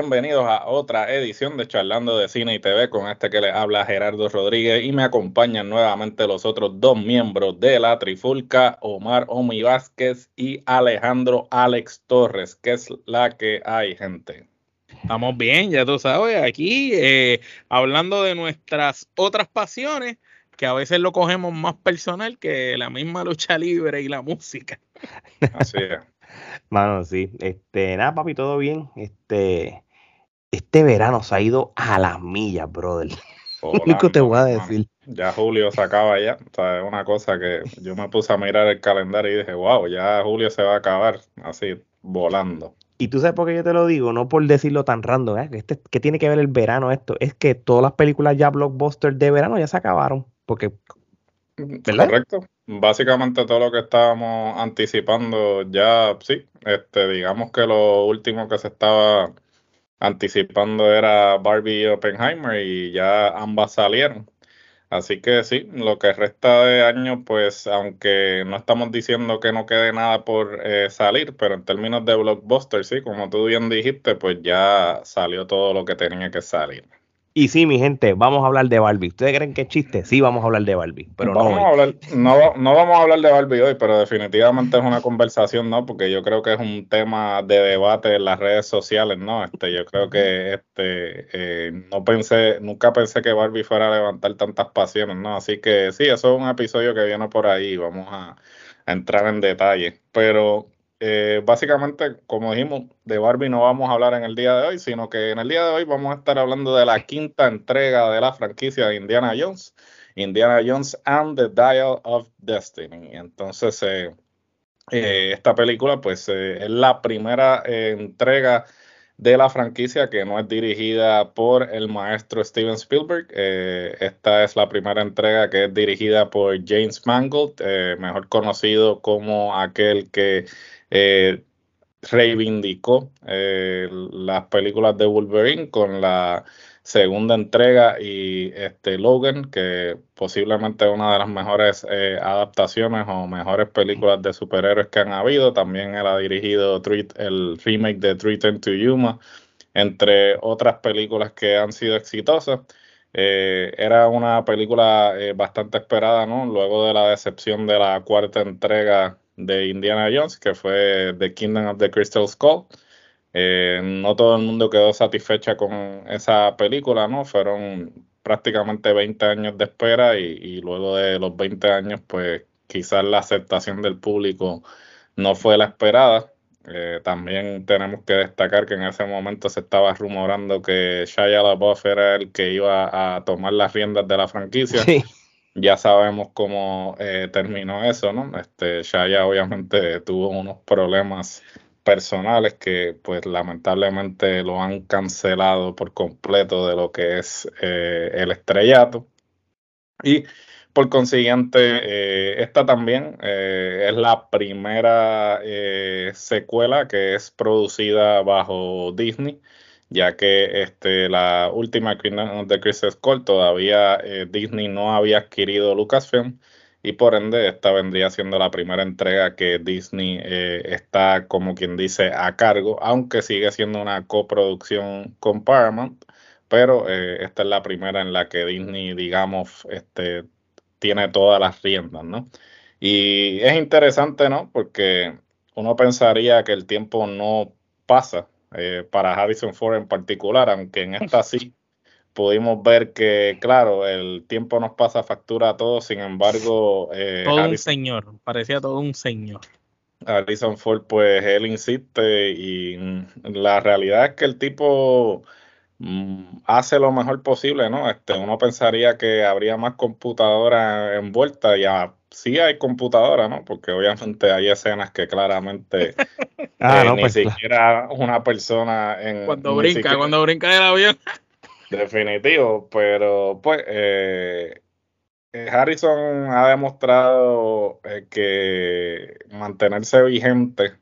Bienvenidos a otra edición de Charlando de Cine y TV con este que les habla Gerardo Rodríguez y me acompañan nuevamente los otros dos miembros de la Trifulca, Omar Omi Vázquez y Alejandro Alex Torres, que es la que hay, gente. Estamos bien, ya tú sabes, aquí eh, hablando de nuestras otras pasiones, que a veces lo cogemos más personal que la misma lucha libre y la música. Así es. Mano, sí. Este, nada, papi, todo bien. Este, este verano se ha ido a las millas, brother. Lo único te voy a decir. Ya julio se acaba ya. O sea, es una cosa que yo me puse a mirar el calendario y dije, wow, ya julio se va a acabar así, volando. Y tú sabes por qué yo te lo digo, no por decirlo tan random, ¿eh? Este, ¿qué tiene que ver el verano esto? Es que todas las películas ya blockbusters de verano ya se acabaron. Porque ¿verdad? Correcto. Básicamente todo lo que estábamos anticipando ya, sí, este, digamos que lo último que se estaba anticipando era Barbie y Oppenheimer y ya ambas salieron. Así que sí, lo que resta de año, pues aunque no estamos diciendo que no quede nada por eh, salir, pero en términos de blockbuster, sí, como tú bien dijiste, pues ya salió todo lo que tenía que salir. Y sí, mi gente, vamos a hablar de Barbie. ¿Ustedes creen que es chiste? Sí, vamos a hablar de Barbie. Pero vamos no, a hablar, no, no, vamos a hablar de Barbie hoy, pero definitivamente es una conversación, ¿no? Porque yo creo que es un tema de debate en las redes sociales, ¿no? Este, yo creo que este, eh, no pensé, nunca pensé que Barbie fuera a levantar tantas pasiones, ¿no? Así que sí, eso es un episodio que viene por ahí. Vamos a, a entrar en detalle. Pero eh, básicamente, como dijimos, de Barbie no vamos a hablar en el día de hoy, sino que en el día de hoy vamos a estar hablando de la quinta entrega de la franquicia de Indiana Jones, Indiana Jones and the Dial of Destiny. Entonces, eh, eh, esta película, pues, es la primera entrega de la franquicia que no es dirigida por el maestro Steven Spielberg. esta es la primera entrega que es dirigida por James Mangold, mejor conocido como aquel que eh, reivindicó eh, las películas de Wolverine con la segunda entrega y este Logan, que posiblemente es una de las mejores eh, adaptaciones o mejores películas de superhéroes que han habido. También él ha dirigido el remake de Treat to Yuma, entre otras películas que han sido exitosas. era una película bastante esperada, ¿no? Luego de la decepción de la cuarta entrega de Indiana Jones, que fue The Kingdom of the Crystal Skull. Eh, no todo el mundo quedó satisfecha con esa película, ¿no? Fueron prácticamente 20 años de espera y, luego de los 20 años, pues quizás la aceptación del público no fue la esperada. Eh, también tenemos que destacar que en ese momento se estaba rumorando que Shia LaBeouf era el que iba a tomar las riendas de la franquicia. Sí ya sabemos cómo eh, terminó eso, ¿no? Este, Shaya obviamente tuvo unos problemas personales que pues lamentablemente lo han cancelado por completo de lo que es eh, el estrellato. Y por consiguiente, eh, esta también es la primera secuela que es producida bajo Disney ya que este, la última Kingdom de Crystal Skull todavía eh, Disney no había adquirido Lucasfilm y por ende esta vendría siendo la primera entrega que Disney eh, está como quien dice a cargo, aunque sigue siendo una coproducción con Paramount, pero eh, esta es la primera en la que Disney, digamos, este, tiene todas las riendas, ¿no? Y es interesante, ¿no? Porque uno pensaría que el tiempo no pasa eh, para Harrison Ford en particular, aunque en esta sí pudimos ver que, claro, el tiempo nos pasa factura a todos, sin embargo... Eh, todo un señor, parecía todo un señor. Harrison Ford, pues él insiste y la realidad es que el tipo mm, hace lo mejor posible, ¿no? Este, uno pensaría que habría más computadoras envueltas y a sí hay computadora, ¿no? Porque obviamente hay escenas que claramente ah, eh, ni pues, siquiera una persona en... Cuando brinca, cuando brinca del avión. Definitivo, pero pues eh, eh, Harrison ha demostrado que mantenerse vigente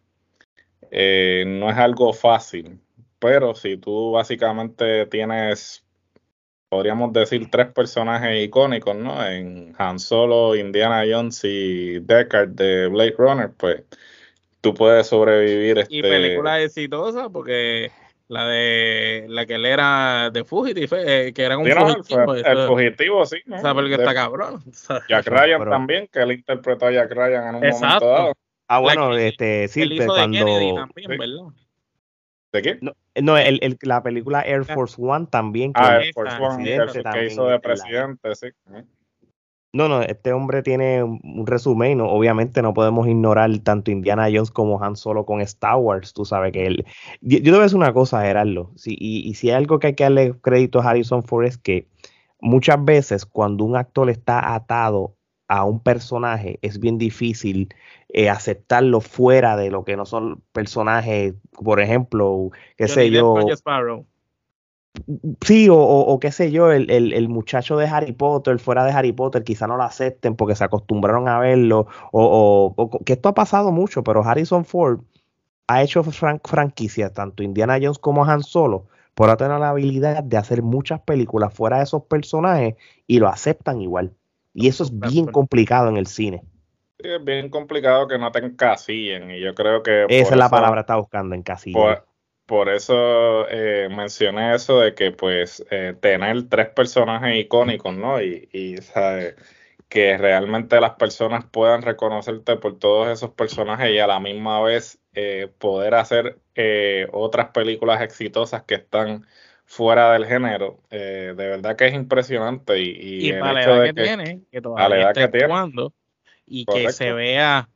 no es algo fácil, pero si tú básicamente tienes, podríamos decir, tres personajes icónicos, ¿no? En Han Solo, Indiana Jones y Deckard de Blade Runner, pues tú puedes sobrevivir. Y este película exitosa porque la de la que él era de Fugitive, eh, que era un fugitivo. El, fugitivo, sí. ¿no? O sea, porque está cabrón. Jack Ryan también, que él interpretó a Jack Ryan en un momento dado. Ah, bueno, este, sí, cuando... De, también, ¿verdad? ¿De qué? No, el, el, la película Air Force One también. Que ah, Air Force One, que, hizo de presidente, sí. No, no, este hombre tiene un resumen, ¿no? obviamente no podemos ignorar tanto Indiana Jones como Han Solo con Star Wars, tú sabes que él... Yo, te voy a decir una cosa, Gerardo, sí, y, si hay algo que hay que darle crédito a Harrison Ford es que muchas veces cuando un actor está atado a un personaje es bien difícil eh, aceptarlo fuera de lo que no son personajes, por ejemplo, qué sé yo. Sí, o, qué sé yo, el, muchacho de Harry Potter, fuera de Harry Potter, quizá no lo acepten porque se acostumbraron a verlo, o, que esto ha pasado mucho, pero Harrison Ford ha hecho franquicias, tanto Indiana Jones como Han Solo, por tener la habilidad de hacer muchas películas fuera de esos personajes y lo aceptan igual. Y eso es bien complicado en el cine. Sí, es bien complicado que no te encasillen y yo creo que... Esa es la palabra que está buscando, encasillen por eso eh, mencioné eso de que pues eh, tener tres personajes icónicos, ¿no? Y, y que realmente las personas puedan reconocerte por todos esos personajes y a la misma vez eh, poder hacer otras películas exitosas que están fuera del género, de verdad que es impresionante. Y, y, el la edad que, tiene, que todavía está actuando y que se vea,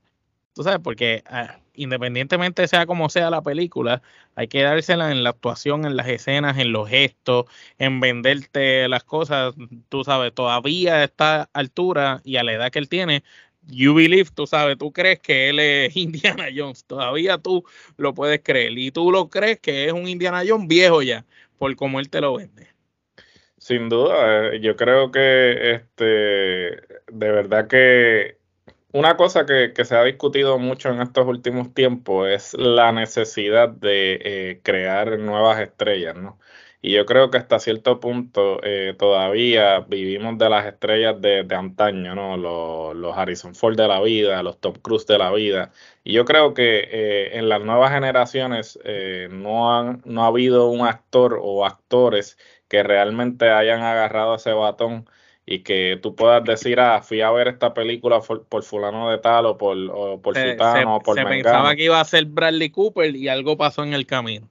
tú sabes, porque... Ah, independientemente sea como sea la película, hay que dársela en la actuación, en las escenas, en los gestos, en venderte las cosas. Tú sabes, todavía a esta altura y a la edad que él tiene, you believe, tú sabes, tú crees que él es Indiana Jones, todavía tú lo puedes creer. Y tú lo crees que es un Indiana Jones viejo ya, por como él te lo vende. Sin duda, eh, yo creo que este, de verdad que una cosa que, se ha discutido mucho en estos últimos tiempos es la necesidad de eh, crear nuevas estrellas, ¿no? Y yo creo que hasta cierto punto eh, todavía vivimos de las estrellas de, antaño, ¿no? Los, Harrison Ford de la vida, los Top Cruise de la vida. Y yo creo que eh, en las nuevas generaciones no, han, no ha habido un actor o actores que realmente hayan agarrado ese batón y que tú puedas decir, ah, fui a ver esta película por, fulano de tal o por, o por se, o por Se pensaba que iba a ser Bradley Cooper y algo pasó en el camino.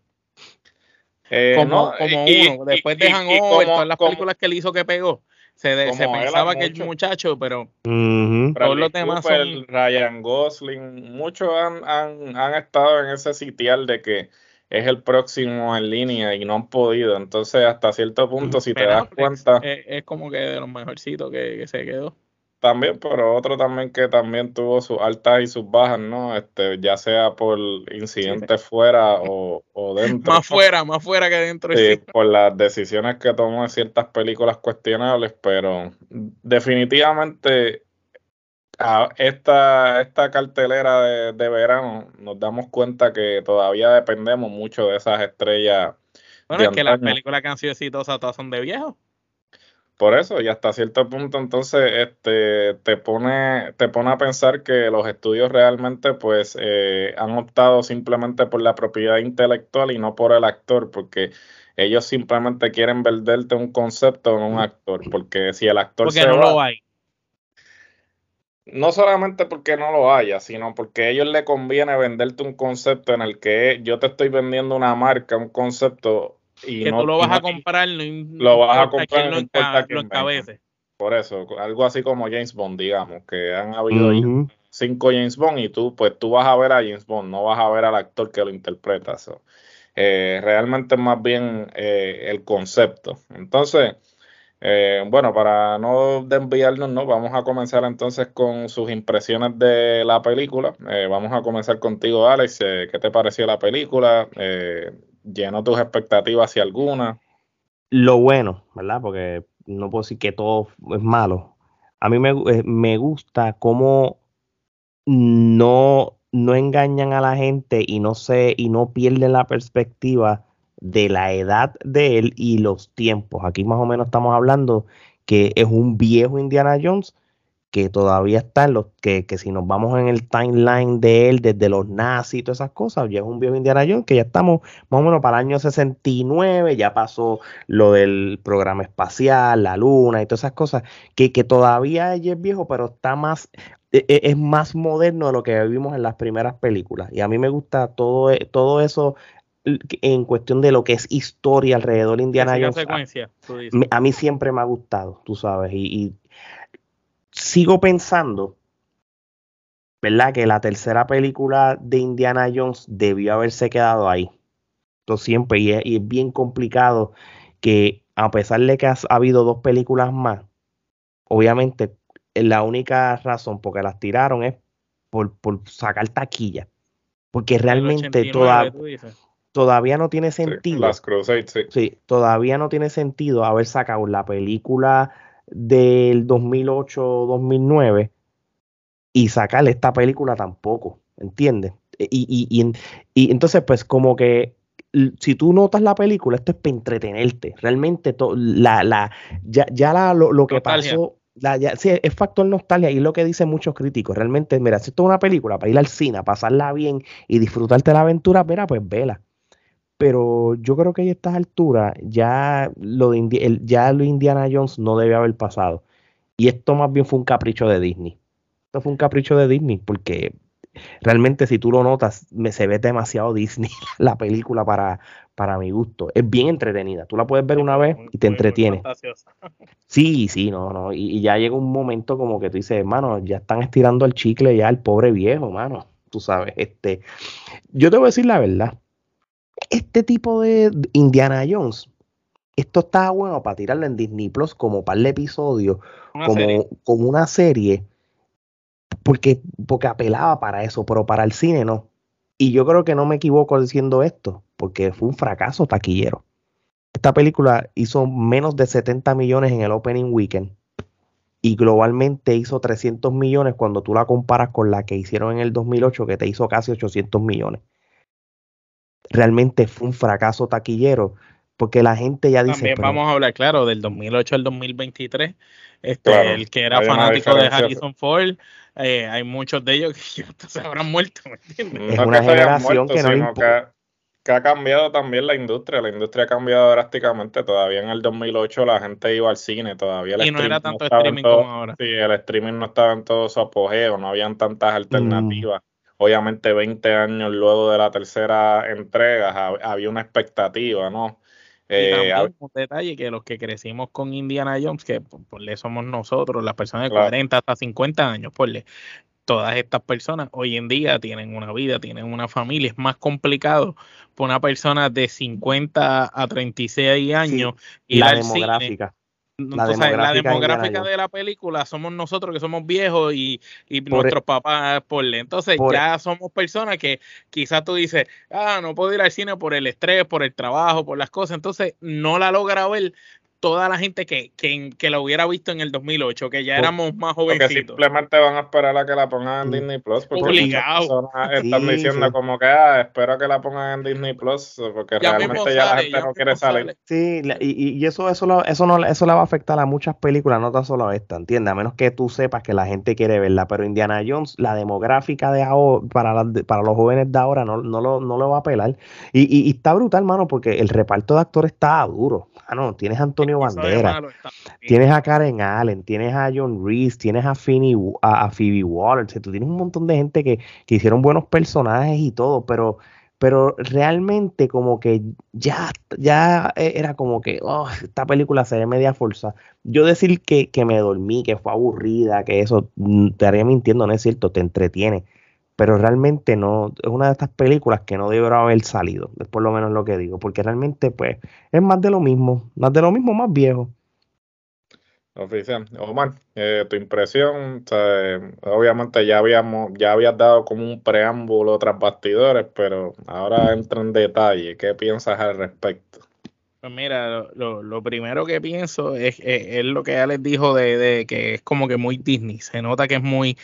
Eh, como, como uno, después de Hangover, todas las películas que él hizo que pegó, se, se pensaba que el muchacho, pero todos los demás son... Ryan Gosling, muchos han, han, han estado en ese sitial de que es el próximo en línea y no han podido. Entonces, hasta cierto punto, si te das cuenta. Es, como que de los mejorcitos que, que, se quedó. También, pero otro también que también tuvo sus altas y sus bajas, ¿no? Este, ya sea por incidentes fuera o, o, dentro. más fuera, más fuera que dentro. Sí, por las decisiones que tomó en ciertas películas cuestionables, pero definitivamente esta, esta cartelera de, verano nos damos cuenta que todavía dependemos mucho de esas estrellas. Bueno, es que las películas que han sido exitosas todas son de viejos. Por eso, y hasta cierto punto, entonces, este, te pone, te pone a pensar que los estudios realmente, pues, eh, han optado simplemente por la propiedad intelectual y no por el actor, porque ellos simplemente quieren venderte un concepto en un actor, porque si el actor porque no lo hay. No solamente porque no lo haya, sino porque a ellos les conviene venderte un concepto en el que yo te estoy vendiendo una marca, un concepto y que no, tú lo vas a comprar, lo vas a comprar, no Por eso, algo así como James Bond, digamos, que han habido cinco James Bond y tú, pues tú vas a ver a James Bond, no vas a ver al actor que lo interpreta. Eh, realmente es más bien eh, el concepto. Entonces, eh, bueno, para no desviarnos, ¿no? vamos a comenzar entonces con sus impresiones de la película. Eh, vamos a comenzar contigo, Alex. Eh, ¿Qué te pareció la película? ¿Llenó tus expectativas si alguna? Lo bueno, ¿verdad? Porque no puedo decir que todo es malo. A mí me, me gusta cómo no, no engañan a la gente y no, se, y no pierden la perspectiva de la edad de él y los tiempos. Aquí más o menos estamos hablando que es un viejo Indiana Jones que todavía está en los que, que, si nos vamos en el timeline de él desde los nazis y todas esas cosas, ya es un viejo Indiana Jones que ya estamos más o menos para el año 69, ya pasó lo del programa espacial, la luna y todas esas cosas, que, que todavía es viejo, pero está más, e, e, es, más moderno de lo que vimos en las primeras películas. Y a mí me gusta todo, e, todo eso en cuestión de lo que es historia alrededor de Indiana Jones. A, a, mí siempre me ha gustado, tú sabes, y sigo pensando, ¿verdad? Que la tercera película de Indiana Jones debió haberse quedado ahí. Esto siempre, y es, bien complicado que a pesar de que ha, habido dos películas más, obviamente la única razón por que las tiraron es por, sacar taquilla. Porque realmente todavía no tiene sentido. sí, todavía no tiene sentido haber sacado la película del 2008-2009 y sacarle esta película tampoco, ¿entiendes? E, y, y, y, entonces, pues como que si tú notas la película, esto es para entretenerte. Realmente la, la, ya, ya la, lo, que pasó, la, ya, sí, es factor nostalgia y lo que dicen muchos críticos. Realmente, mira, si esto es una película para ir al cine, pasarla bien y disfrutarte la aventura, mira, pues vela pero yo creo que a estas alturas ya lo, de ya lo Indiana Jones no debe haber pasado. Y esto más bien fue un capricho de Disney. Esto fue un capricho de Disney porque realmente si tú lo notas, me se ve demasiado Disney la película para, para mi gusto. Es bien entretenida. Tú la puedes ver una vez y te entretiene. Sí, sí, no, no. Y, y, ya llega un momento como que tú dices, hermano, ya están estirando el chicle ya el pobre viejo, mano. Tú sabes, este. Yo te voy a decir la verdad este tipo de Indiana Jones, esto está bueno para tirarlo en Disney Plus como par de episodios, como, como una serie, porque, porque apelaba para eso, pero para el cine no. Y yo creo que no me equivoco diciendo esto, porque fue un fracaso taquillero. Esta película hizo menos de 70 millones en el opening weekend y globalmente hizo 300 millones cuando tú la comparas con la que hicieron en el 2008, que te hizo casi 800 millones realmente fue un fracaso taquillero, porque la gente ya dice... También vamos a hablar, claro, del 2008 al 2023, este, el que era fanático de Harrison Ford, eh, hay muchos de ellos que se habrán muerto, ¿me entiendes? Es una generación que no que, ha cambiado también la industria, la industria ha cambiado drásticamente, todavía en el 2008 la gente iba al cine, todavía el y no era tanto streaming como ahora. Sí, el streaming no estaba en todo su apogeo, no habían tantas mm. Obviamente 20 años luego de la tercera entrega había una expectativa, ¿no? Y eh, también un detalle que los que crecimos con Indiana Jones, que por, le somos nosotros, las personas de 40 hasta 50 años, por le, todas estas personas hoy en día tienen una vida, tienen una familia, es más complicado para una persona de 50 a 36 años y la demográfica. La, demográfica, de la película somos nosotros que somos viejos y, y nuestros papás por Entonces ya somos personas que quizás tú dices, ah, no puedo ir al cine por el estrés, por el trabajo, por las cosas. Entonces no la logra ver toda la gente que, que, que la hubiera visto en el 2008, que ya éramos más jovencitos. Porque simplemente van a esperar a que la pongan en Disney Plus. Porque Obligado. están diciendo como que, ah, espero que la pongan en Disney Plus, porque realmente ya la gente no quiere salir. Sí, y, y, eso, eso, eso, no, eso le va a afectar a muchas películas, no tan solo a esta, ¿entiendes? A menos que tú sepas que la gente quiere verla. Pero Indiana Jones, la demográfica de ahora, para, para los jóvenes de ahora, no, no, lo, no lo va a apelar. Y, y, y está brutal, mano, porque el reparto de actores está duro. Ah, tienes a Antonio Bandera, tienes a Karen Allen, tienes a John Reese, tienes a, a, Phoebe Waller, tú tienes un montón de gente que, hicieron buenos personajes y todo, pero, pero realmente como que ya, ya era como que oh, esta película se ve media fuerza. Yo decir que, que me dormí, que fue aburrida, que eso mm, te haría mintiendo, no es cierto, te entretiene pero realmente no, es una de estas películas que no debería haber salido, es por lo menos lo que digo, porque realmente pues es más de lo mismo, más de lo mismo, más viejo. Oficial. Omar, eh, tu impresión, obviamente ya habíamos, ya habías dado como un preámbulo tras bastidores, pero ahora entra en detalle, ¿qué piensas al respecto? Pues mira, lo, lo primero que pienso es, es, lo que ya les dijo de, de, que es como que muy Disney, se nota que es muy,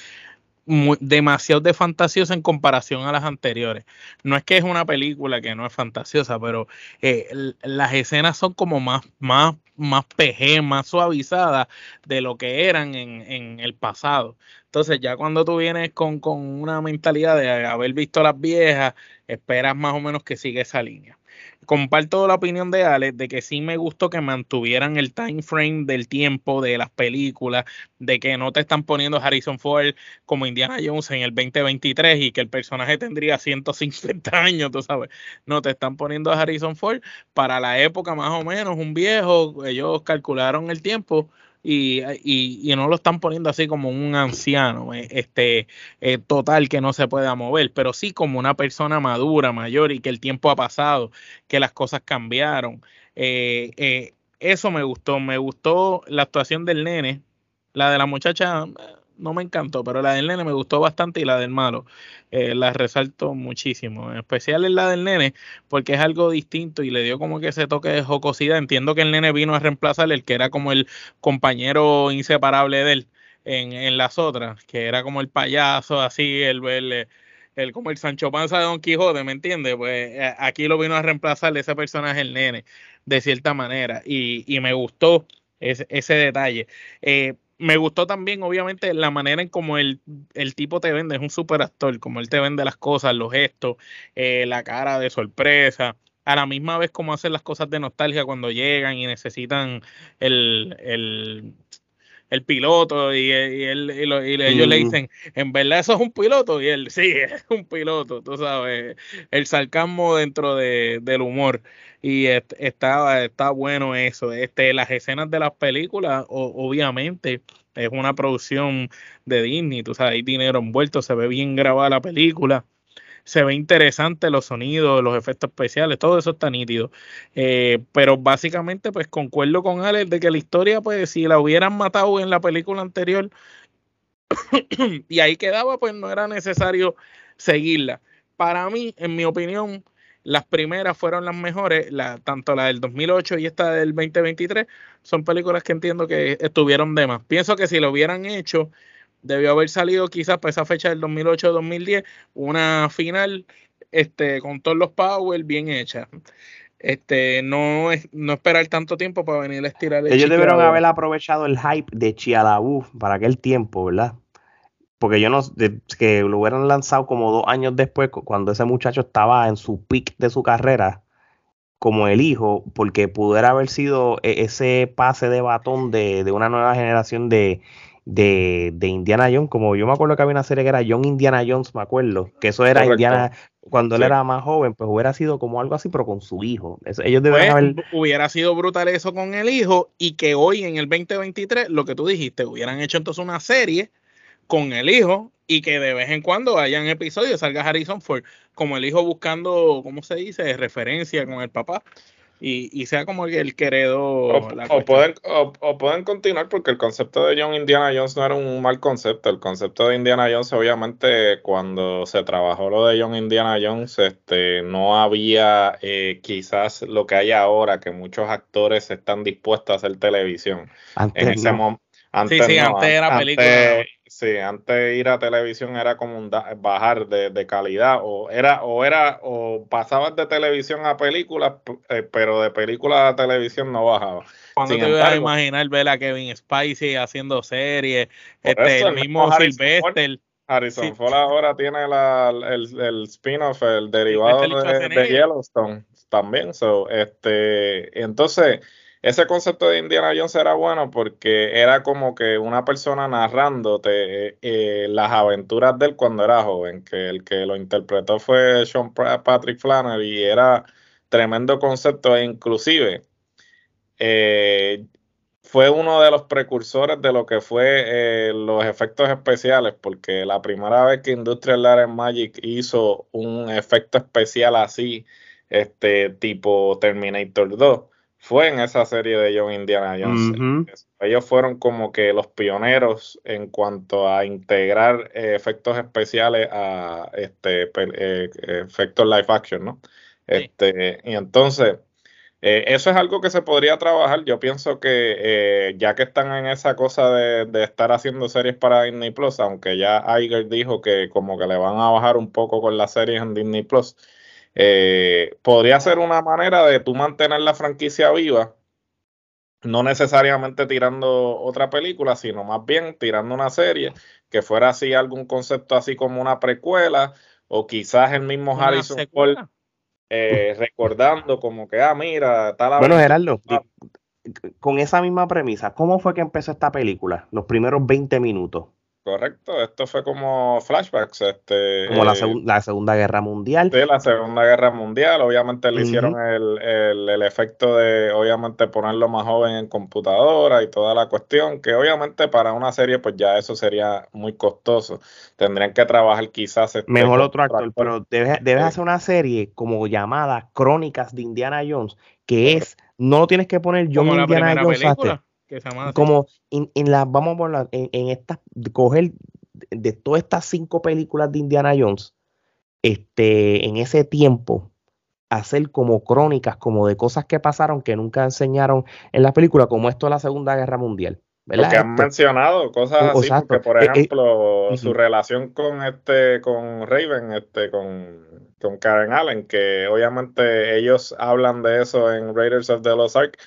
demasiado de fantasiosa en comparación a las anteriores. No es que es una película que no es fantasiosa, pero eh, las escenas son como más, más, más PG, más suavizadas de lo que eran en, en el pasado. Entonces, ya cuando tú vienes con, con una mentalidad de haber visto las viejas, esperas más o menos que siga esa línea comparto la opinión de Alex de que sí me gustó que mantuvieran el time frame del tiempo de las películas, de que no te están poniendo Harrison Ford como Indiana Jones en el 2023 y que el personaje tendría 150 años, tú sabes. No te están poniendo a Harrison Ford para la época más o menos, un viejo, ellos calcularon el tiempo y, no lo están poniendo así como un anciano, eh, este, eh, total que no se pueda mover, pero sí como una persona madura, mayor y que el tiempo ha pasado, que las cosas cambiaron. Eh, eso me gustó, me gustó la actuación del nene, la de la muchacha no me encantó, pero la del nene me gustó bastante y la del malo eh, la resalto muchísimo. En especial es la del nene, porque es algo distinto y le dio como que ese toque de jocosidad. Entiendo que el nene vino a reemplazar el que era como el compañero inseparable de él en, en las otras, que era como el payaso, así, el, el, como el Sancho Panza de Don Quijote, ¿me entiendes? Pues eh, aquí lo vino a reemplazar ese personaje, el nene, de cierta manera, y, y me gustó ese, ese detalle. Eh, me gustó también, obviamente, la manera en como el, el tipo te vende, es un super actor, como él te vende las cosas, los gestos, eh, la cara de sorpresa, a la misma vez como hacen las cosas de nostalgia cuando llegan y necesitan el, el el piloto y, él, y, ellos le dicen, en verdad eso es un piloto y él, sí, es un piloto, tú sabes, el sarcasmo dentro de, del humor y está, está bueno eso, este, las escenas de las películas, obviamente es una producción de Disney, tú sabes, hay dinero envuelto, se ve bien grabada la película se ve interesante los sonidos, los efectos especiales, todo eso está nítido. Eh, pero básicamente, pues concuerdo con Alex de que la historia, pues si la hubieran matado en la película anterior y ahí quedaba, pues no era necesario seguirla. Para mí, en mi opinión, las primeras fueron las mejores, la, tanto la del 2008 y esta del 2023, son películas que entiendo que estuvieron de más. Pienso que si lo hubieran hecho debió haber salido quizás para esa fecha del 2008-2010 una final este, con todos los power bien hecha. Este, no, es, no esperar tanto tiempo para venir a estirar el Ellos debieron haber aprovechado el hype de Chialabu para aquel tiempo, ¿verdad? Porque yo no, que lo hubieran lanzado como dos años después, cuando ese muchacho estaba en su peak de su carrera, como el hijo, porque pudiera haber sido e, ese pase de batón de, de una nueva generación de, de, de, Indiana Jones, como yo me acuerdo que había una serie que era John Indiana Jones, me acuerdo, que eso era Indiana, cuando él era más joven, pues hubiera sido como algo así, pero con su hijo. ellos pues, haber... Hubiera sido brutal eso con el hijo y que hoy en el 2023, lo que tú dijiste, hubieran hecho entonces una serie con el hijo y que de vez en cuando hayan episodios, salga Harrison Ford, como el hijo buscando, ¿cómo se dice?, referencia con el papá y, sea como el querido. O, pueden, o, pueden continuar porque el concepto de John Indiana Jones no era un mal concepto. El concepto de Indiana Jones, obviamente, cuando se trabajó lo de John Indiana Jones, este, no había eh, quizás lo que hay ahora, que muchos actores están dispuestos a hacer televisión. en ese momento. sí, sí, antes era película. Sí, antes ir a televisión era como un bajar de, calidad o era o era o pasabas de televisión a películas, eh, pero de película a televisión no bajaba. ¿Cuándo te ibas a imaginar ver a Kevin Spacey haciendo series? Este, el mismo Sylvester. Harrison Ford ahora tiene la, el, el spin-off, el derivado de, de, Yellowstone también. So, este, entonces, ese concepto de Indiana Jones era bueno porque era como que una persona narrándote eh, eh, las aventuras de él cuando era joven, que el que lo interpretó fue Sean Patrick Flannery y era tremendo concepto e inclusive eh, fue uno de los precursores de lo que fue los efectos especiales, porque la primera vez que Industrial Light and Magic hizo un efecto especial así, este tipo Terminator 2, fue en esa serie de John Indiana Jones. Ellos fueron como que los pioneros en cuanto a integrar eh, efectos especiales a este eh, efectos live action, ¿no? Este, y entonces, Eh, eso es algo que se podría trabajar. Yo pienso que eh, ya que están en esa cosa de, estar haciendo series para Disney Plus, aunque ya Iger dijo que como que le van a bajar un poco con las series en Disney Plus, eh, podría ser una manera de tú mantener la franquicia viva, no necesariamente tirando otra película, sino más bien tirando una serie que fuera así algún concepto así como una precuela o quizás el mismo Harrison Ford eh, recordando como que, ah, mira, la... Bueno, Gerardo, con esa misma premisa, ¿cómo fue que empezó esta película? Los primeros 20 minutos. Correcto, esto fue como flashbacks. Este, como la, la, Segunda Guerra Mundial. Sí, la Segunda Guerra Mundial. Obviamente le hicieron el, el, el, efecto de, obviamente, ponerlo más joven en computadora y toda la cuestión, que obviamente para una serie, pues ya eso sería muy costoso. Tendrían que trabajar quizás. Este, Mejor otro actor, pero debes, debes hacer una serie como llamada Crónicas de Indiana Jones, que es, no lo tienes que poner John Indiana Jones como en, la, vamos a la, en, en esta, coger de todas estas cinco películas de Indiana Jones, este, en ese tiempo, hacer como crónicas, como de cosas que pasaron que nunca enseñaron en la película, como esto de la Segunda Guerra Mundial. ¿verdad? Porque han este, mencionado cosas así, porque por eh, eh, ejemplo, su relación con este, con Raven, este, con, con Karen Allen, que obviamente ellos hablan de eso en Raiders of the Lost Ark,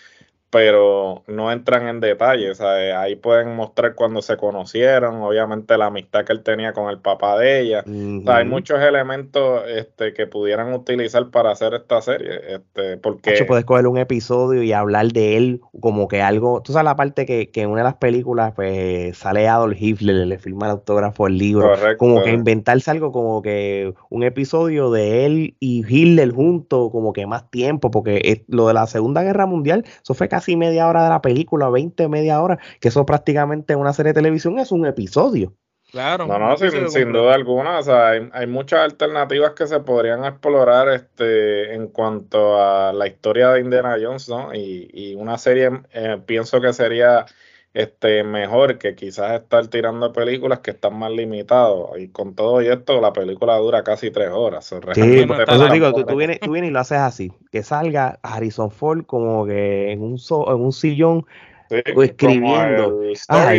pero no entran en detalles. Ahí pueden mostrar cuando se conocieron, obviamente la amistad que él tenía con el papá de ella. hay muchos elementos este, que pudieran utilizar para hacer esta serie. Este, porque... puedes coger un episodio y hablar de él como que algo. Tú sabes la parte que, que en una de las películas pues, sale Adolf Hitler, le firma el autógrafo el libro. Como que inventarse algo como que un episodio de él y Hitler juntos, como que más tiempo, porque lo de la Segunda Guerra Mundial, eso fue casi casi media hora de la película, 20, media hora, que eso prácticamente en una serie de televisión es un episodio. Claro. No, no, sin, duda alguna. O sea, hay, muchas alternativas que se podrían explorar este, en cuanto a la historia de Indiana Jones, ¿no? Y, y una serie, eh, pienso que sería este, mejor que quizás estar tirando películas que están más limitados. Y con todo esto, la película dura casi tres horas. Sí, digo, tú, vienes, tú, vienes, y lo haces así, que salga Harrison Ford como que en un, en un sillón o escribiendo. Ah,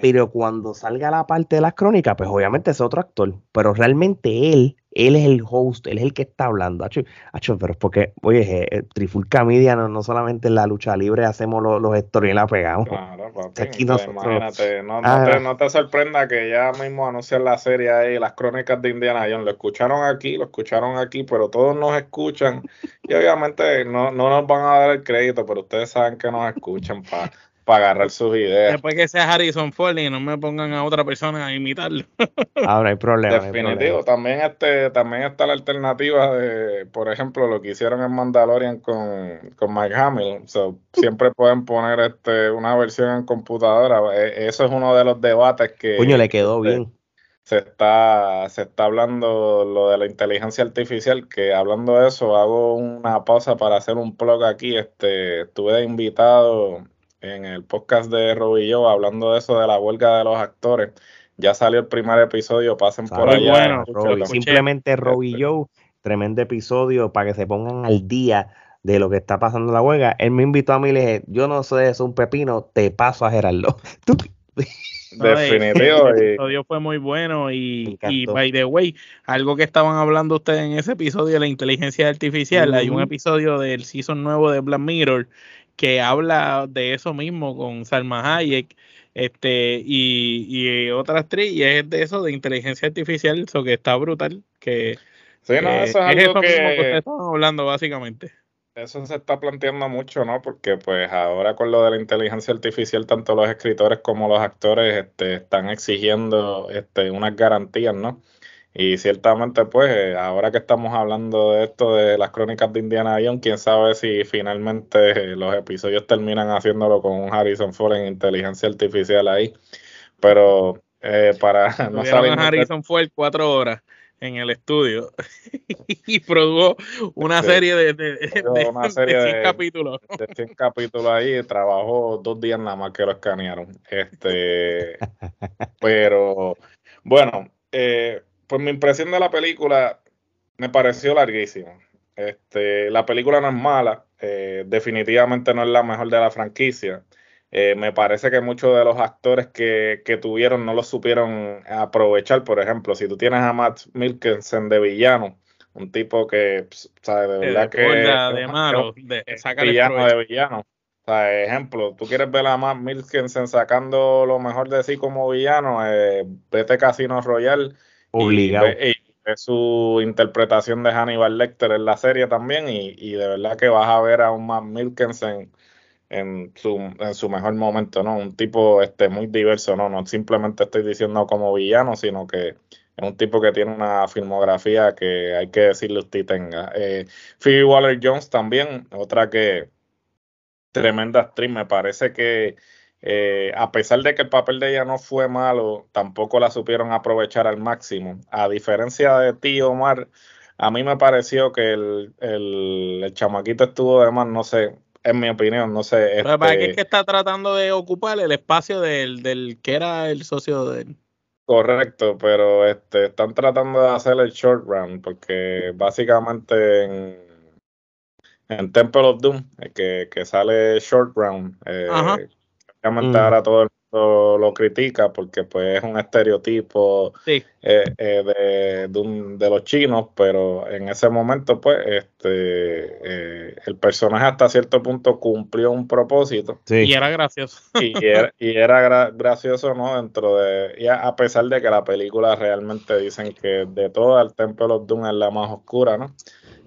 pero cuando salga la parte de las crónicas, pues obviamente es otro actor, pero realmente él él es el host, él es el que está hablando. Acho, pero es porque, oye, eh, Trifulca Media no, solamente en la lucha libre hacemos los, los y la pegamos. Claro, papi, imagínate, no, no, te, no, te, sorprenda que ya mismo anuncian la serie ahí, las crónicas de Indiana Jones. Lo escucharon aquí, lo escucharon aquí, pero todos nos escuchan y obviamente no, no nos van a dar el crédito, pero ustedes saben que nos escuchan para para agarrar sus ideas. Después que sea Harrison Ford y no me pongan a otra persona a imitarlo. Ahora hay problema. Definitivo. También este, también está la alternativa de, por ejemplo, lo que hicieron en Mandalorian con, con Mike Hamill. siempre pueden poner este una versión en computadora. E, eso es uno de los debates que. Coño, le quedó bien. Se está, se está hablando lo de la inteligencia artificial, que hablando de eso, hago una pausa para hacer un blog aquí. Este, estuve invitado en el podcast de Robbie Joe hablando de eso de la huelga de los actores. Ya salió el primer episodio, pasen por allá. simplemente Robbie Joe, tremendo episodio para que se pongan al día de lo que está pasando en la huelga. Él me invitó a mí y le dije, yo no sé, es un pepino, te paso a Gerardo. Definitivo. el episodio fue muy bueno y, y, by the way, algo que estaban hablando ustedes en ese episodio de la inteligencia artificial, hay un episodio del season nuevo de Black Mirror que habla de eso mismo con Salma Hayek este y, y otra actriz y es de eso de inteligencia artificial eso que está brutal que sí, no, eso es, algo que, que hablando básicamente eso se está planteando mucho, ¿no? Porque pues ahora con lo de la inteligencia artificial, tanto los escritores como los actores este, están exigiendo este, unas garantías, ¿no? Y ciertamente, pues, eh, ahora que estamos hablando de esto de las crónicas de Indiana Jones, quién sabe si finalmente los episodios terminan haciéndolo con un Harrison Ford en inteligencia artificial ahí. Pero eh, para no saber. Harrison Ford cuatro horas en el estudio y produjo una serie de, de, una serie de 100 capítulos. De 100 capítulos ahí, trabajó dos días nada más que lo escanearon. Este, pero bueno, eh, pues mi impresión de la película me pareció larguísima. este, la película no es mala, eh, definitivamente no es la mejor de la franquicia. Eh, me parece que muchos de los actores que, tuvieron no lo supieron aprovechar. Por ejemplo, si tú tienes a Matt Milkensen de villano, un tipo que, pues, ¿sabes? De verdad que. De malo, de, villano de villano. O sea, ejemplo, tú quieres ver a Matt Milkensen sacando lo mejor de sí como villano, eh, vete Casino Royale. Obligado. Y, su interpretación de Hannibal Lecter en la serie también, y, y de verdad que vas a ver a un Matt Milkensen en su, en su mejor momento, ¿no? Un tipo este, muy diverso, ¿no? No simplemente estoy diciendo como villano, sino que es un tipo que tiene una filmografía que hay que decirle usted tenga. Eh, Phoebe Waller Jones también, otra que tremenda actriz, me parece que eh, a pesar de que el papel de ella no fue malo, tampoco la supieron aprovechar al máximo. A diferencia de ti, Omar, a mí me pareció que el, el, el chamaquito estuvo de más, no sé, en mi opinión, no sé. Este... ¿Para qué es que está tratando de ocupar el espacio del, del que era el socio de él? Correcto, pero este, están tratando de hacer el short run, porque básicamente en, en Temple of Doom, que, que sale short round, eh, obviamente ahora todo el lo, critica porque pues es un estereotipo eh, eh, de, los chinos, pero en ese momento pues este eh, el personaje hasta cierto punto cumplió un propósito. Y era gracioso. Y era, gracioso, ¿no? Dentro de, y a, pesar de que la película realmente dicen que de toda el Temple of Doom es la más oscura, ¿no?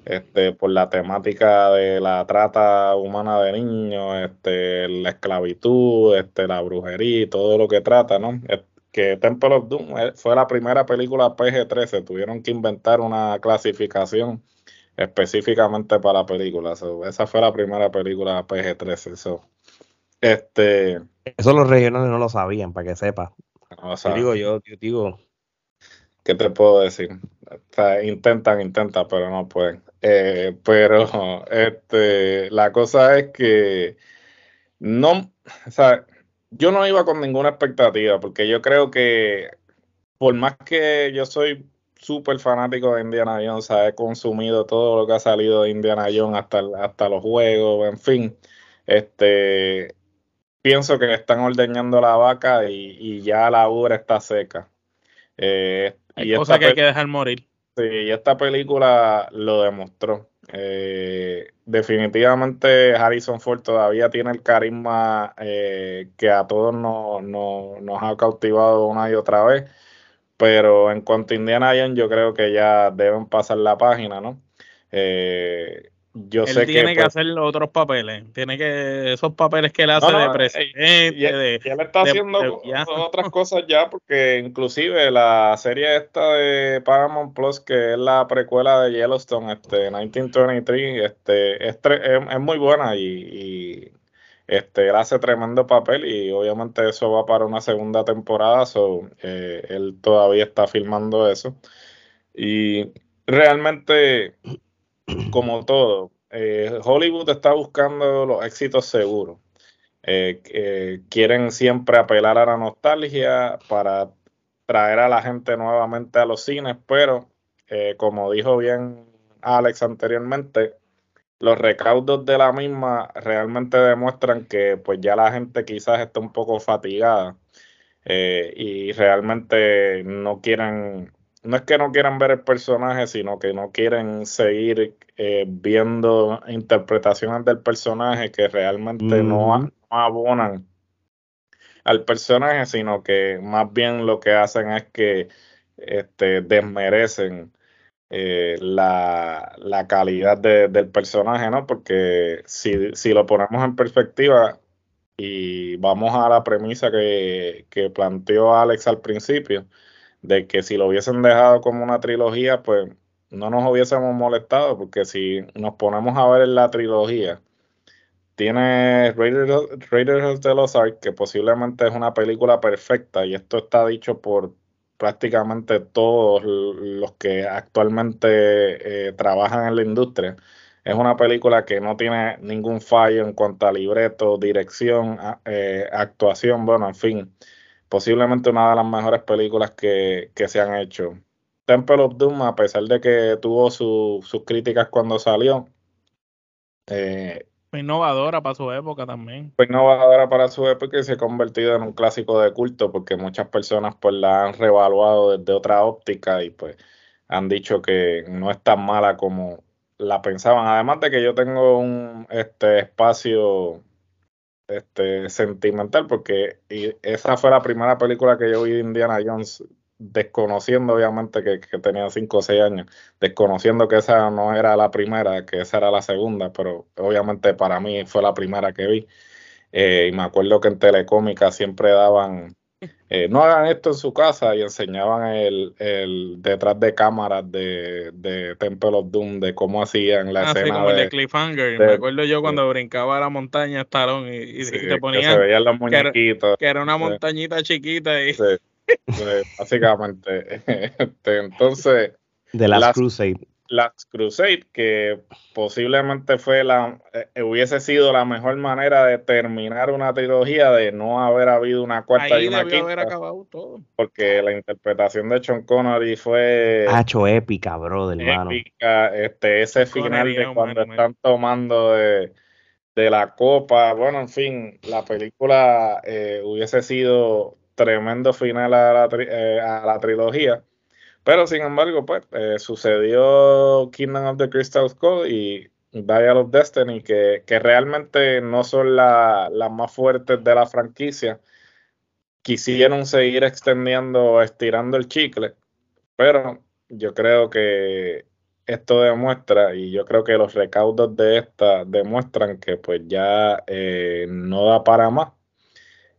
Este, por la temática de la trata humana de niños, este, la esclavitud, este, la brujería y todo lo que trata, ¿no? que Temple of Doom eh, fue la primera película PG-13, tuvieron que inventar una clasificación específicamente para la película. esa fue la primera película PG-13. So, este, Eso los regionales no lo sabían, para que sepa. digo yo, yo digo. ¿Qué te puedo decir? intentan, intentan, pero no pueden. Eh, pero este, la cosa es que no, o sea, yo no iba con ninguna expectativa, porque yo creo que por más que yo soy súper fanático de Indiana Jones, he consumido todo lo que ha salido de Indiana Jones hasta, hasta los juegos, en fin, este, pienso que están ordeñando la vaca y, ya la ubre está seca. Eh, Hay cosas que hay que dejar morir. Sí, y esta película lo demostró. Eh, definitivamente Harrison Ford todavía tiene el carisma eh, que a todos nos ha cautivado una y otra vez, pero en cuanto a Indiana Jones yo creo que ya deben pasar la página, ¿no? Eh, yo él sé tiene que, pues hacer otros papeles, tiene que esos papeles que él hace de presidente, y, él está haciendo otras cosas ya, porque inclusive la serie esta de Paramount Plus, que es la precuela de Yellowstone, este 1923, este es, es, muy buena y, este él hace tremendo papel y obviamente eso va para una segunda temporada, so, eh, él todavía está filmando eso. Y realmente como todo, eh, Hollywood está buscando los éxitos seguros. Eh, quieren siempre apelar a la nostalgia para traer a la gente nuevamente a los cines, pero eh, como dijo bien Alex anteriormente, los recaudos de la misma realmente demuestran que pues ya la gente quizás está un poco fatigada y realmente no quieren no es que no quieran ver el personaje, sino que no quieren seguir eh, viendo interpretaciones del personaje que realmente no, abonan al personaje, sino que más bien lo que hacen es que este, desmerecen eh, la, calidad del personaje, ¿no? Porque si, si, lo ponemos en perspectiva y vamos a la premisa que, que planteó Alex al principio, de que si lo hubiesen dejado como una trilogía, pues no nos hubiésemos molestado, porque si nos ponemos a ver en la trilogía, tiene Raiders, of the Lost Ark, que posiblemente es una película perfecta, y esto está dicho por prácticamente todos los que actualmente eh, trabajan en la industria. Es una película que no tiene ningún fallo en cuanto a libreto, dirección, eh, actuación, bueno, en fin posiblemente una de las mejores películas que, se han hecho. Temple of Doom, a pesar de que tuvo sus críticas cuando salió, eh, fue innovadora para su época también. Fue innovadora para su época y se ha convertido en un clásico de culto porque muchas personas pues la han revaluado desde otra óptica y pues han dicho que no es tan mala como la pensaban. Además de que yo tengo un este espacio este sentimental porque esa fue la primera película que yo vi de Indiana Jones desconociendo obviamente que, tenía 5 o 6 años, desconociendo que esa no era la primera, que esa era la segunda, pero obviamente para mí fue la primera que vi. Eh, y me acuerdo que en Telecómica siempre daban, eh, no hagan esto en su casa y enseñaban el, el detrás de cámaras de, de, Temple of Doom, de cómo hacían la ah, escena. como de, Cliffhanger. me acuerdo yo cuando brincaba a la montaña Estalón y, y, te ponían. se veían los muñequitos. Que era, una montañita chiquita y. Básicamente. Este, entonces. De las Crusade. Las Crusade, que posiblemente fue la, eh, hubiese sido la mejor manera de terminar una trilogía de no haber habido una cuarta y una quinta. haber acabado todo. Porque la interpretación de Sean Connery fue. Hacho épica, bro, del Épica, este, ese final de cuando están tomando de, la copa. Bueno, en fin, la película eh, hubiese sido tremendo final a la, eh, a la trilogía. Pero sin embargo, pues eh, sucedió Kingdom of the Crystal Skull y Dial of Destiny, que, que realmente no son las más fuertes de la franquicia. Quisieron seguir extendiendo, estirando el chicle, pero yo creo que esto demuestra, y yo creo que los recaudos de esta demuestran que pues ya eh, no da para más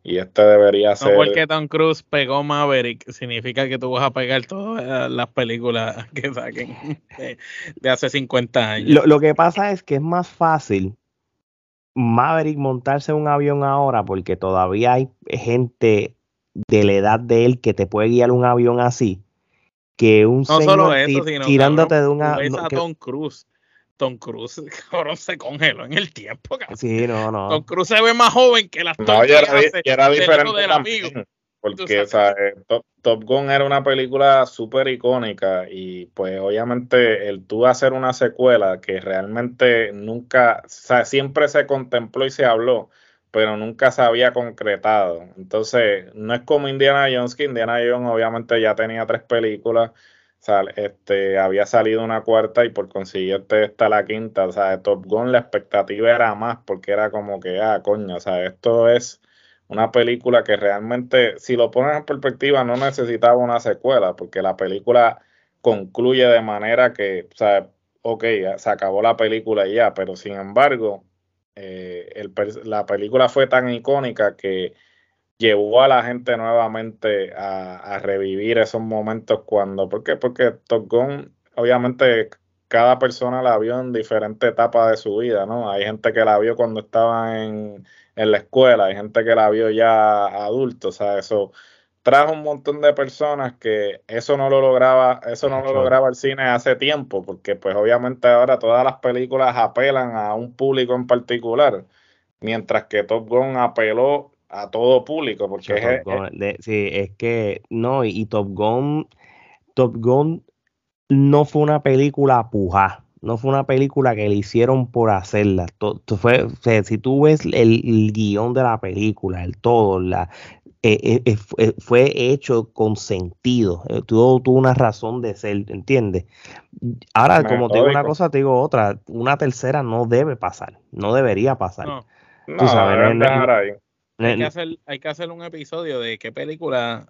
y este debería ser. No porque Tom Cruise pegó Maverick, significa que tú vas a pegar todas las películas que saquen de, hace 50 años. Lo, que pasa es que es más fácil Maverick montarse un avión ahora porque todavía hay gente de la edad de él que te puede guiar un avión así que un no solo eso, sino tirándote de una no, Tom Cruise Tom Cruise, cabrón, se congeló en el tiempo, cabrón. Sí, no, no. Tom Cruise se ve más joven que las No, ya era, era diferente también, Porque, o sea, eh, Top, Gun era una película súper icónica y pues obviamente el tú hacer una secuela que realmente nunca, o sea, siempre se contempló y se habló, pero nunca se había concretado. Entonces, no es como Indiana Jones, que Indiana Jones obviamente ya tenía tres películas este, había salido una cuarta y por consiguiente está la quinta. O sea, de Top Gun la expectativa era más porque era como que, ah, coño, o sea, esto es una película que realmente, si lo pones en perspectiva, no necesitaba una secuela porque la película concluye de manera que, o sea, ok, se acabó la película y ya, pero sin embargo, eh, la película fue tan icónica que llevó a la gente nuevamente a, revivir esos momentos cuando, ¿por qué? Porque Top Gun, obviamente cada persona la vio en diferente etapa de su vida, ¿no? Hay gente que la vio cuando estaba en, la escuela, hay gente que la vio ya adulto, o sea, eso trajo un montón de personas que eso no lo lograba, eso no lo lograba el cine hace tiempo, porque pues obviamente ahora todas las películas apelan a un público en particular, mientras que Top Gun apeló a todo público, porque es, sí, es que no, y, Top Gun, Top Gun no fue una película puja, no fue una película que le hicieron por hacerla. fue, si tú ves el, guion de la película, el todo, la, eh, eh, eh, fue hecho con sentido, tuvo, tuvo, una razón de ser, ¿entiendes? Ahora, como te digo una cosa, te digo otra, una tercera no debe pasar, no debería pasar. No, no, sabes, hay, que hacer, hay que hacer un episodio de qué películas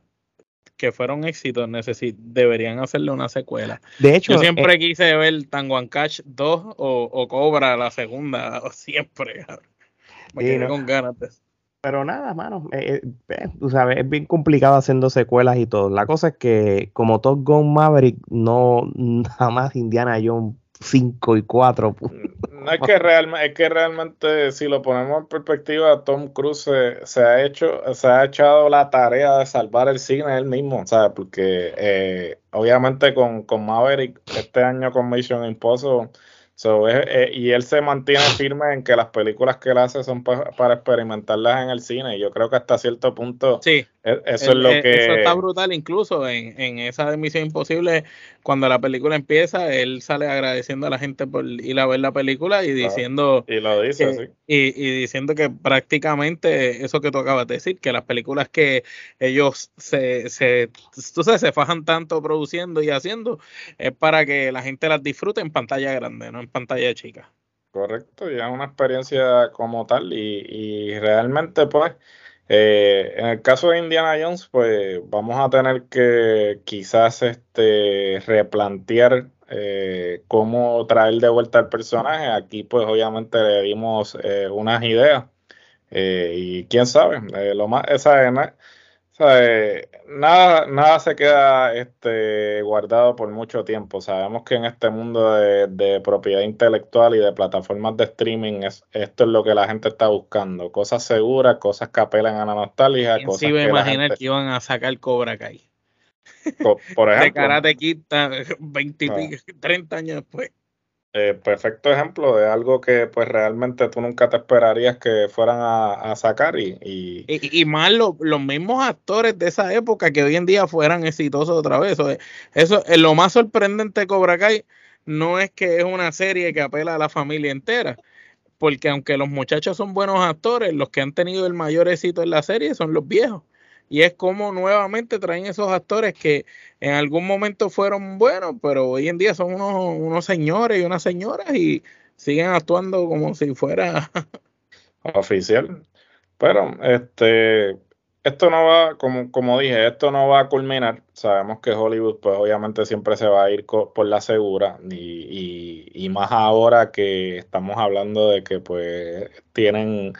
que fueron éxitos deberían hacerle una secuela. De hecho, yo siempre eh, quise ver Tango and Cash 2 o, Cobra la segunda, siempre. Me quedé con ganas de eso. Pero nada, mano, eh, eh, tú sabes, es bien complicado haciendo secuelas y todo. La cosa es que como Top Gun Maverick, no jamás Indiana Jones 5 y 4. No es que, realmente, es que realmente, si lo ponemos en perspectiva, Tom Cruise se, ha hecho, se ha echado la tarea de salvar el cine él mismo, ¿sabes? Porque eh, obviamente con, con Maverick, este año con Mission Impossible, eh, y él se mantiene firme en que las películas que él hace son para experimentarlas en el cine. Y yo creo que hasta cierto punto sí, eso es lo e, que. Eso está brutal, incluso en, en esa Misión Imposible, cuando la película empieza, él sale agradeciendo a la gente por ir a ver la película y diciendo. Y lo dice, sí. Y, diciendo que prácticamente eso que tú acabas de decir, que las películas que ellos se, se, tú sabes, se fajan tanto produciendo y haciendo, es para que la gente las disfrute en pantalla grande, no en pantalla chica. Correcto, ya es una experiencia como tal y, y realmente pues eh, en el caso de Indiana Jones, pues vamos a tener que quizás este, replantear eh, cómo traer de vuelta al personaje. Aquí, pues obviamente le dimos eh, unas ideas y quién sabe, lo más, esa, nada, nada se queda este, guardado por mucho tiempo. Sabemos que en este mundo de, propiedad intelectual y de plataformas de streaming, es, esto es lo que la gente está buscando. Cosas seguras, cosas que apelan a la nostalgia. Cosas me imagino que iban a sacar Cobra Kai. Por ejemplo. de Karate Kid 20 30 años después. Eh, perfecto ejemplo de algo que pues realmente tú nunca te esperarías que fueran a, sacar y, y... más los mismos actores de esa época que hoy en día fueran exitosos otra vez. Eso, eso es lo más sorprendente de Cobra Kai no es que es una serie que apela a la familia entera, porque aunque los muchachos son buenos actores, los que han tenido el mayor éxito en la serie son los viejos y es como nuevamente traen esos actores que en algún momento fueron buenos, pero hoy en día son unos, unos señores y unas señoras y siguen actuando como si fuera oficial. Pero este esto no va, como, como dije, esto no va a culminar. Sabemos que Hollywood, pues obviamente siempre se va a ir por la segura, y, y, y más ahora que estamos hablando de que pues tienen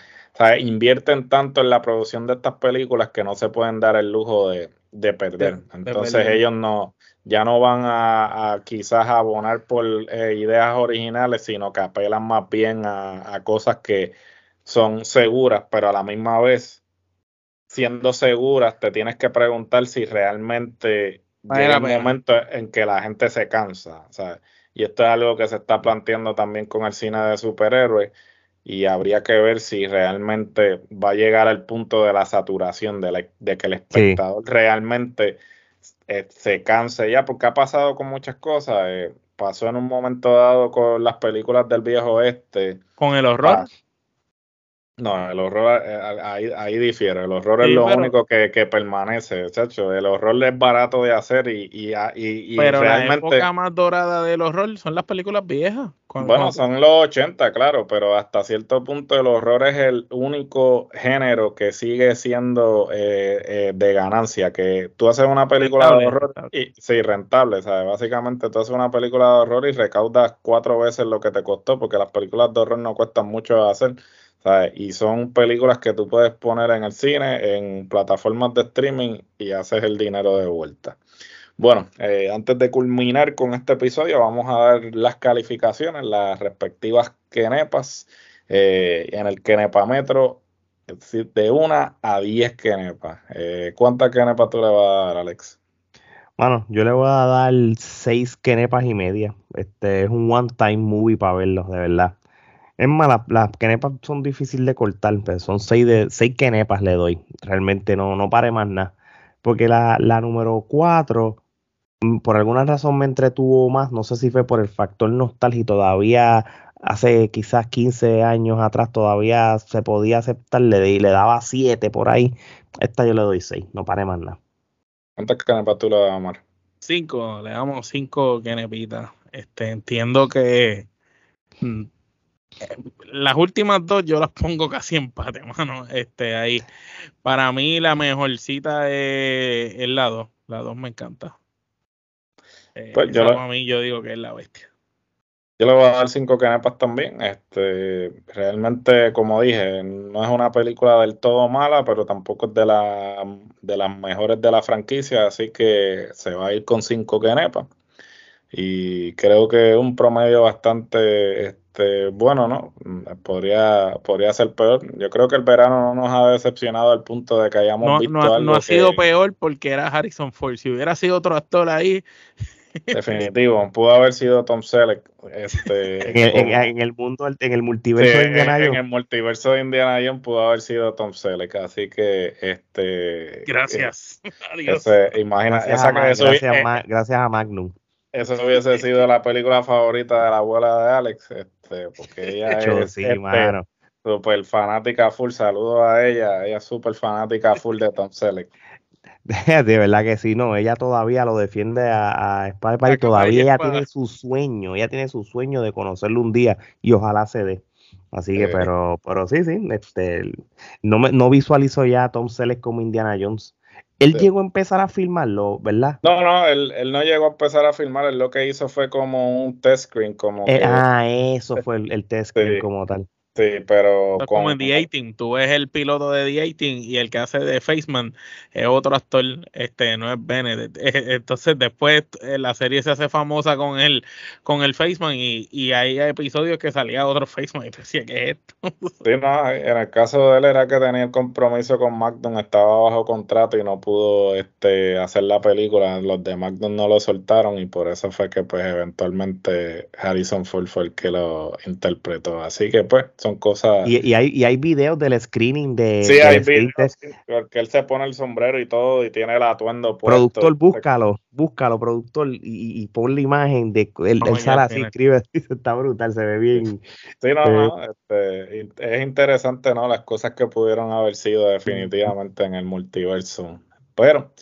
invierten tanto en la producción de estas películas que no se pueden dar el lujo de, perder. Entonces ellos no, ya no van a, quizás abonar por eh, ideas originales, sino que apelan más bien a, cosas que son seguras, pero a la misma vez, siendo seguras, te tienes que preguntar si realmente llega un momento en que la gente se cansa. Y esto es algo que se está planteando también con el cine de superhéroes y habría que ver si realmente va a llegar al punto de la saturación, de, que el espectador realmente eh, se canse ya, porque ha pasado con muchas cosas. Eh, pasó en un momento dado con las películas del viejo oeste. Con el horror. No, el horror eh, ahí, ahí difiere. El horror es lo único que, que permanece, chacho. El horror es barato de hacer y, y, y, pero realmente. La época más dorada del horror son las películas viejas. Bueno, son los 80, claro, pero hasta cierto punto el horror es el único género que sigue siendo eh, eh, de ganancia. Que tú haces una película de horror y sí, rentable, ¿sabes? Básicamente tú haces una película de horror y recaudas cuatro veces lo que te costó, porque las películas de horror no cuestan mucho hacer. Y son películas que tú puedes poner en el cine, en plataformas de streaming y haces el dinero de vuelta. Bueno, eh, antes de culminar con este episodio, vamos a dar las calificaciones, las respectivas kenepas. Eh, en el kenepametro, de 1 a 10 kenepas. Eh, ¿Cuántas kenepas tú le vas a dar, Alex? Bueno, yo le voy a dar 6 kenepas y media. Este es un one-time movie para verlos, de verdad. Es más, las, las son difíciles de cortar, pero son seis, de, seis kenepas le doy. Realmente no, no pare más nada. Porque la, la número cuatro, mm, por alguna razón me entretuvo más. No sé si fue por el factor nostalgia. Todavía hace quizás 15 años atrás todavía se podía aceptar. Le, le daba siete por ahí. Esta yo le doy seis. No pare más nada. ¿Cuántas kenepas tú le das a Amar? Cinco. Le damos cinco kenepitas. Este, entiendo que mm, las últimas dos yo las pongo casi empate, mano. Este, ahí. Para mí la mejorcita es el lado. La dos me encanta. Eh, pues yo a mí yo digo que es la bestia. Yo le voy a dar cinco canepas también. Este, realmente, como dije, no es una película del todo mala, pero tampoco es de, la, de las mejores de la franquicia, así que se va a ir con cinco canepas. Y creo que es un promedio bastante este, bueno, ¿no? Podría, podría ser peor. Yo creo que el verano no nos ha decepcionado al punto de que hayamos no, visto no, No ha sido peor porque era Harrison Ford. Si hubiera sido otro actor ahí, Definitivo, pudo haber sido Tom Selleck. Este, en, el, mundo, en el multiverso de Indiana Jones. En el multiverso de Indiana Jones pudo haber sido Tom Selleck, así que este. Gracias. Adiós. imagina, gracias, a, gracias, gracias a Magnum. Eso hubiese sido la película favorita de la abuela de Alex, este, porque ella es sí, este, super fanática full. Saludos a ella, ella es súper fanática full de Tom Selleck. De verdad que sí, no, ella todavía lo defiende a, a Spider y todavía ella tiene su sueño, ella tiene su sueño de conocerlo un día y ojalá se dé. Así que, pero, pero sí, sí, este, no, me, no visualizo ya a Tom Selleck como Indiana Jones. Él llegó a empezar a filmarlo, ¿verdad? No, no, él, él, no llegó a empezar a filmar, él lo que hizo fue como un test screen, como... Eh, ah, eso fue el, test screen como tal. Sí, pero. como en The 18, tú ves el piloto de The 18 y el que hace de Faceman es otro actor, este no es Benedict. Entonces, después eh, la serie se hace famosa con él, con el Faceman, y, y hay episodios que salía otro Faceman y decía, ¿qué es esto? Sí, no, en el caso de él era que tenía el compromiso con Macdon, estaba bajo contrato y no pudo este, hacer la película. Los de Macdon no lo soltaron y por eso fue que, pues, eventualmente Harrison Ford fue el que lo interpretó. Así que, pues, son cosas. Y, hay, y hay videos del screening de. Sí, hay videos, porque él se pone el sombrero y todo y tiene el atuendo puesto. Productor, búscalo, búscalo, productor, y, y pon la imagen de él, sale así, escribe, está brutal, se ve bien. Sí, no, no, este, es interesante, ¿no? Las cosas que pudieron haber sido definitivamente en el multiverso. Pero.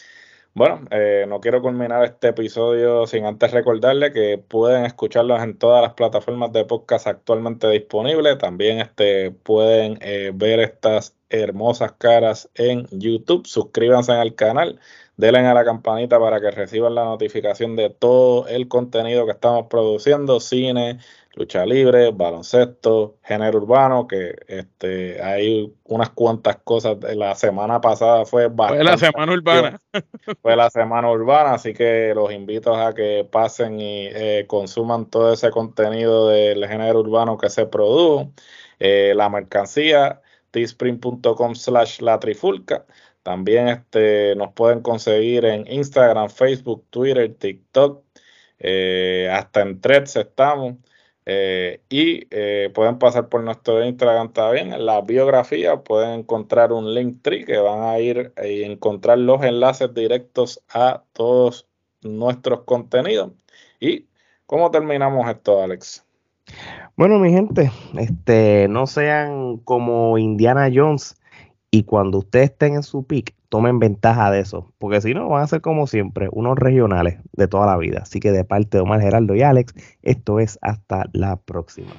Bueno, eh, no quiero culminar este episodio sin antes recordarle que pueden escucharlos en todas las plataformas de podcast actualmente disponibles. También este, pueden eh, ver estas hermosas caras en YouTube. Suscríbanse al canal, denle a la campanita para que reciban la notificación de todo el contenido que estamos produciendo, cine, lucha libre, baloncesto, género urbano, que este hay unas cuantas cosas. La semana pasada fue Fue la semana urbana. Fue la semana urbana, así que los invito a que pasen y eh, consuman todo ese contenido del género urbano que se produjo. Eh, la mercancía, teespring.com slash la trifulca. También este, nos pueden conseguir en Instagram, Facebook, Twitter, TikTok, eh, hasta en Threads estamos. Eh, y eh, pueden pasar por nuestro Instagram también. En la biografía pueden encontrar un link tree que van a ir y encontrar los enlaces directos a todos nuestros contenidos. ¿Y cómo terminamos esto, Alex? Bueno, mi gente, este, no sean como Indiana Jones y cuando ustedes estén en su pick, tomen ventaja de eso, porque si no, van a ser como siempre, unos regionales de toda la vida. Así que de parte de Omar Geraldo y Alex, esto es hasta la próxima.